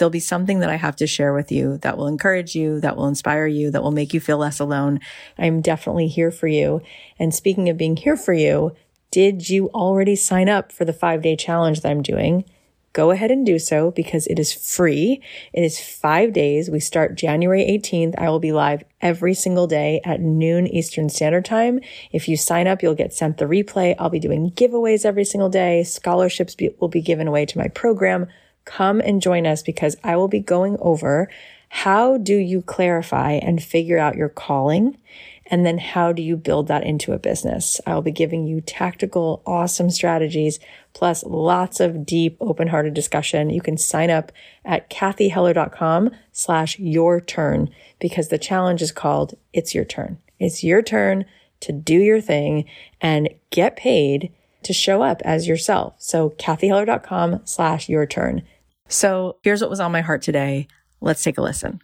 there'll be something that I have to share with you that will encourage you, that will inspire you, that will make you feel less alone. I'm definitely here for you. And speaking of being here for you, did you already sign up for the five day challenge that I'm doing? Go ahead and do so because it is free. It is five days. We start January 18th. I will be live every single day at noon Eastern Standard Time. If you sign up, you'll get sent the replay. I'll be doing giveaways every single day. Scholarships be, will be given away to my program come and join us because I will be going over how do you clarify and figure out your calling? And then how do you build that into a business? I'll be giving you tactical, awesome strategies, plus lots of deep, open-hearted discussion. You can sign up at cathyheller.com slash your turn because the challenge is called It's Your Turn. It's your turn to do your thing and get paid to show up as yourself. So cathyheller.com slash your turn. So here's what was on my heart today. Let's take a listen.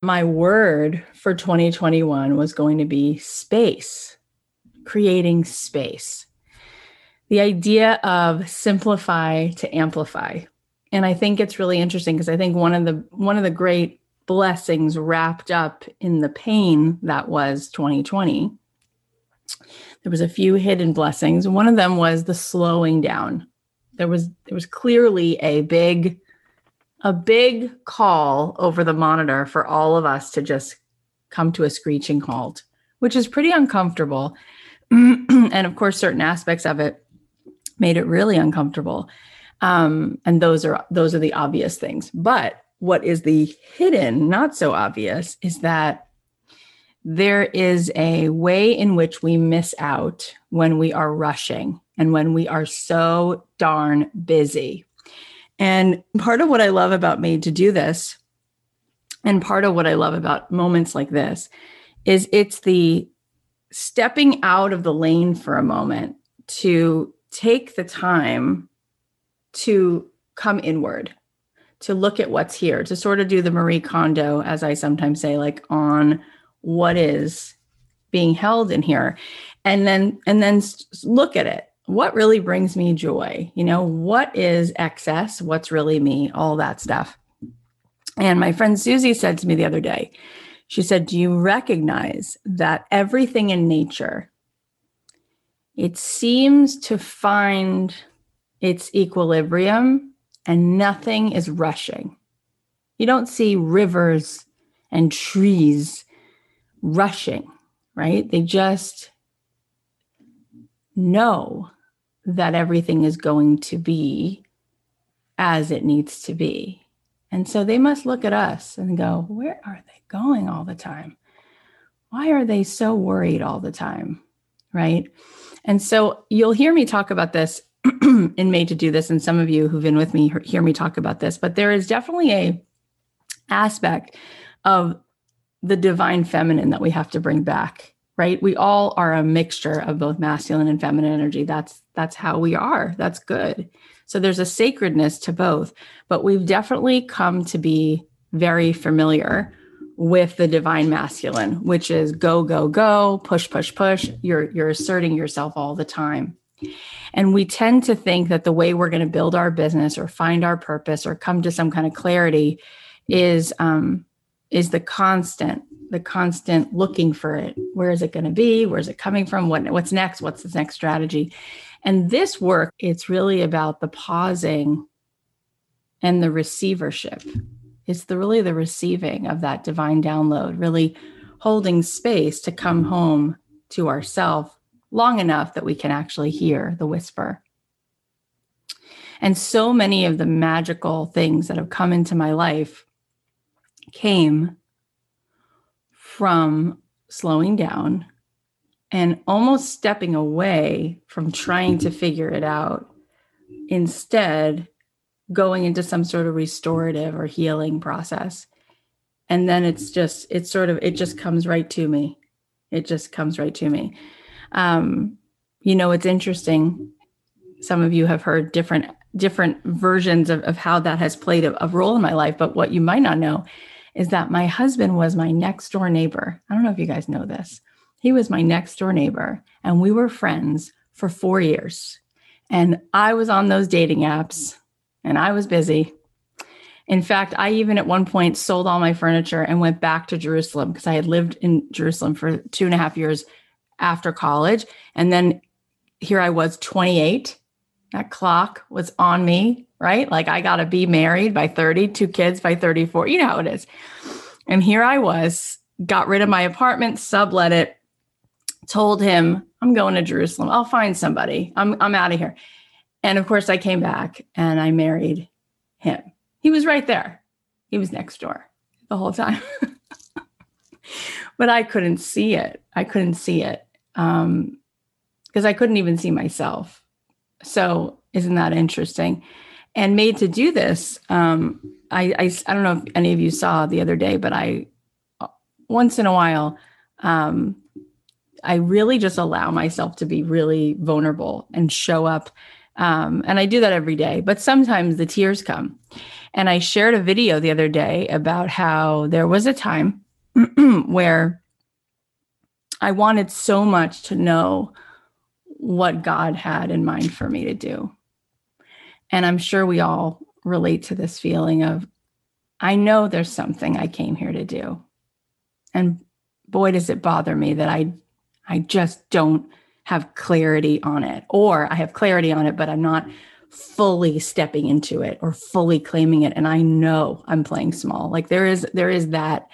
My word for 2021 was going to be space, creating space. The idea of simplify to amplify. And I think it's really interesting because I think one of the one of the great blessings wrapped up in the pain that was 2020 there was a few hidden blessings. One of them was the slowing down. There was there was clearly a big a big call over the monitor for all of us to just come to a screeching halt, which is pretty uncomfortable. and of course, certain aspects of it made it really uncomfortable. Um, and those are those are the obvious things. But what is the hidden, not so obvious, is that there is a way in which we miss out when we are rushing and when we are so darn busy. And part of what I love about Made to Do This, and part of what I love about moments like this, is it's the stepping out of the lane for a moment to take the time to come inward, to look at what's here, to sort of do the Marie Kondo, as I sometimes say, like on what is being held in here. And then and then look at it. What really brings me joy? You know what is excess? What's really me? All that stuff. And my friend susie said to me the other day she said do you recognize that everything in nature it seems to find its equilibrium and nothing is rushing? You don't see rivers and trees rushing, right? They just know that everything is going to be as it needs to be. And so they must look at us and go, where are they going all the time? Why are they so worried all the time? Right. And so you'll hear me talk about this in Made to Do This. And some of you who've been with me hear me talk about this, but there is definitely a aspect of the divine feminine that we have to bring back right? We all are a mixture of both masculine and feminine energy. That's that's how we are. That's good. So there's a sacredness to both but we've definitely come to be very familiar with the divine masculine which is go go go push push push. You're you're asserting yourself all the time. And we tend to think that the way we're going to build our business or find our purpose or come to some kind of clarity is um, is the constant the constant looking for it. Where is it going to be where's it coming from? What what's next? What's the next strategy? And this work it's really about the pausing and the receivership. It's the really the receiving of that divine download really holding space to come home to ourself long enough that we can actually hear the whisper. And so many of the magical things that have come into my life came from slowing down and almost stepping away from trying to figure it out, instead, going into some sort of restorative or healing process. and then it's just it's sort of it just comes right to me. It just comes right to me. Um you know it's interesting. Some of you have heard different different versions of, of how that has played a, a role in my life but what you might not know is that my husband was my next door neighbor i don't know if you guys know this he was my next door neighbor and we were friends for four years and i was on those dating apps and i was busy in fact, I even at one point sold all my furniture and went back to Jerusalem because I had lived in Jerusalem for two and a half years after college. And then here I was, 28. That clock was on me, right? Like I got to be married by 30, two kids by 34. You know how it is. And here I was, got rid of my apartment, sublet it, told him, I'm going to Jerusalem. I'll find somebody. I'm, I'm out of here. And of course, I came back and I married him. He was right there. He was next door the whole time. but I couldn't see it. I couldn't see it um, because I couldn't even see myself. So, isn't that interesting? And made to do this, um, I, I, I don't know if any of you saw the other day, but I once in a while, um, I really just allow myself to be really vulnerable and show up. Um, and I do that every day, but sometimes the tears come. And I shared a video the other day about how there was a time where I wanted so much to know what God had in mind for me to do. And I'm sure we all relate to this feeling of, I know there's something I came here to do. And boy, does it bother me that I, I just don't have clarity on it, or I have clarity on it, but I'm not fully stepping into it or fully claiming it and i know i'm playing small like there is there is that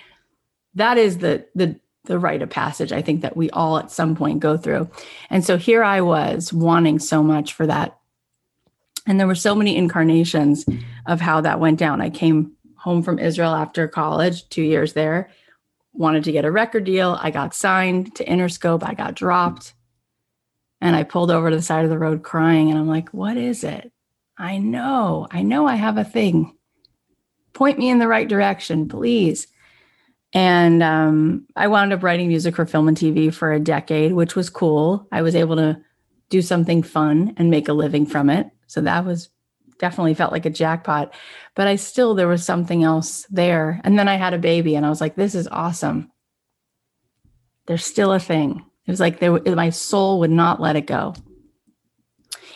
that is the the the rite of passage i think that we all at some point go through and so here i was wanting so much for that and there were so many incarnations of how that went down i came home from israel after college two years there wanted to get a record deal i got signed to interscope i got dropped and I pulled over to the side of the road crying. And I'm like, what is it? I know, I know I have a thing. Point me in the right direction, please. And um, I wound up writing music for film and TV for a decade, which was cool. I was able to do something fun and make a living from it. So that was definitely felt like a jackpot. But I still, there was something else there. And then I had a baby and I was like, this is awesome. There's still a thing. It was like there, my soul would not let it go.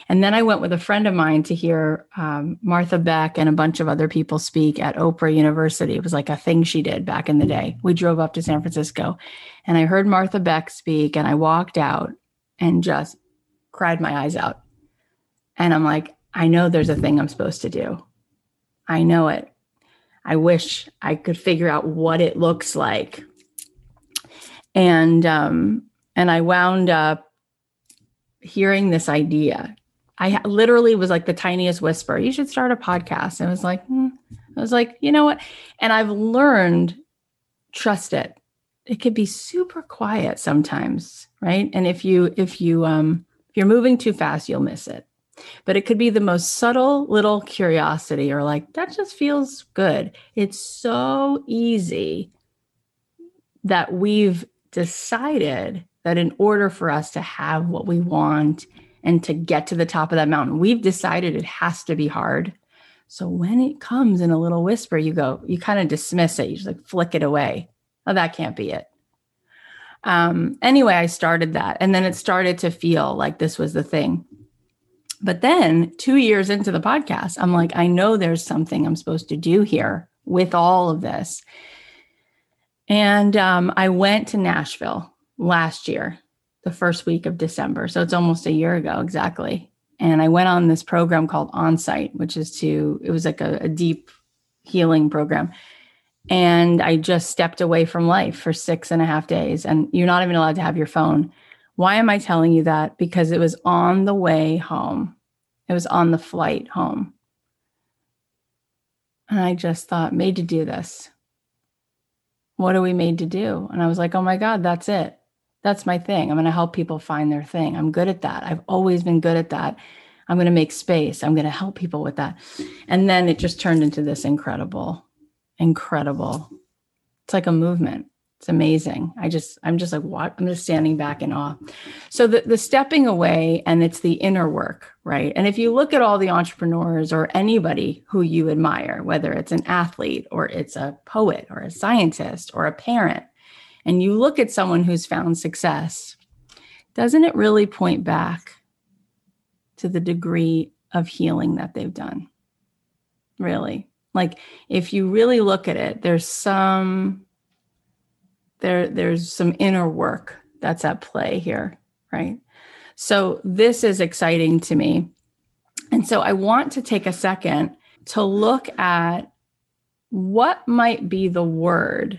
And then I went with a friend of mine to hear um, Martha Beck and a bunch of other people speak at Oprah University. It was like a thing she did back in the day. We drove up to San Francisco and I heard Martha Beck speak and I walked out and just cried my eyes out. And I'm like, I know there's a thing I'm supposed to do. I know it. I wish I could figure out what it looks like. And um, and I wound up hearing this idea. I literally was like the tiniest whisper. You should start a podcast. And I was like, hmm. I was like, you know what? And I've learned trust it. It could be super quiet sometimes, right? And if you if you um if you're moving too fast, you'll miss it. But it could be the most subtle little curiosity or like that just feels good. It's so easy that we've decided that in order for us to have what we want and to get to the top of that mountain, we've decided it has to be hard. So when it comes in a little whisper, you go, you kind of dismiss it. You just like flick it away. Oh, that can't be it. Um, anyway, I started that. And then it started to feel like this was the thing. But then two years into the podcast, I'm like, I know there's something I'm supposed to do here with all of this. And um, I went to Nashville last year, the first week of December. So it's almost a year ago exactly. And I went on this program called Onsite, which is to, it was like a, a deep healing program. And I just stepped away from life for six and a half days. And you're not even allowed to have your phone. Why am I telling you that? Because it was on the way home, it was on the flight home. And I just thought, made to do this. What are we made to do? And I was like, oh my God, that's it that's my thing. I'm going to help people find their thing. I'm good at that. I've always been good at that. I'm going to make space. I'm going to help people with that. And then it just turned into this incredible, incredible It's like a movement. It's amazing. I just, I'm just like, what? I'm just standing back in awe. So the, the stepping away and it's the inner work, right? And if you look at all the entrepreneurs or anybody who you admire, whether it's an athlete or it's a poet or a scientist or a parent, and you look at someone who's found success, doesn't it really point back to the degree of healing that they've done? Really. Like if you really look at it, there's some there there's some inner work that's at play here right so this is exciting to me and so i want to take a second to look at what might be the word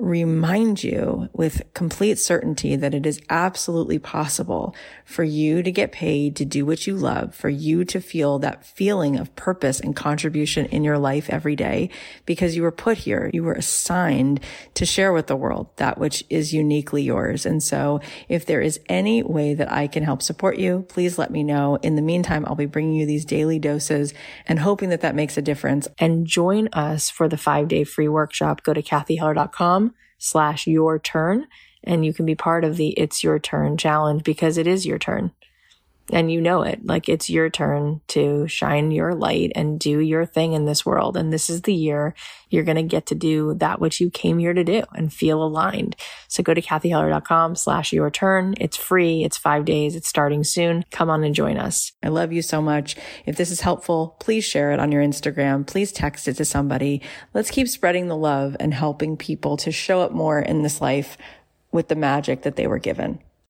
remind you with complete certainty that it is absolutely possible for you to get paid to do what you love, for you to feel that feeling of purpose and contribution in your life every day because you were put here. You were assigned to share with the world that which is uniquely yours. And so if there is any way that I can help support you, please let me know. In the meantime, I'll be bringing you these daily doses and hoping that that makes a difference and join us for the five day free workshop. Go to cathyheller.com slash your turn. And you can be part of the it's your turn challenge because it is your turn and you know it. Like it's your turn to shine your light and do your thing in this world. And this is the year you're going to get to do that which you came here to do and feel aligned. So go to cathyheller.com slash your turn. It's free. It's five days. It's starting soon. Come on and join us. I love you so much. If this is helpful please share it on your instagram. Please text it to somebody. Let's keep spreading the love and helping people to show up more in this life with the magic that they were given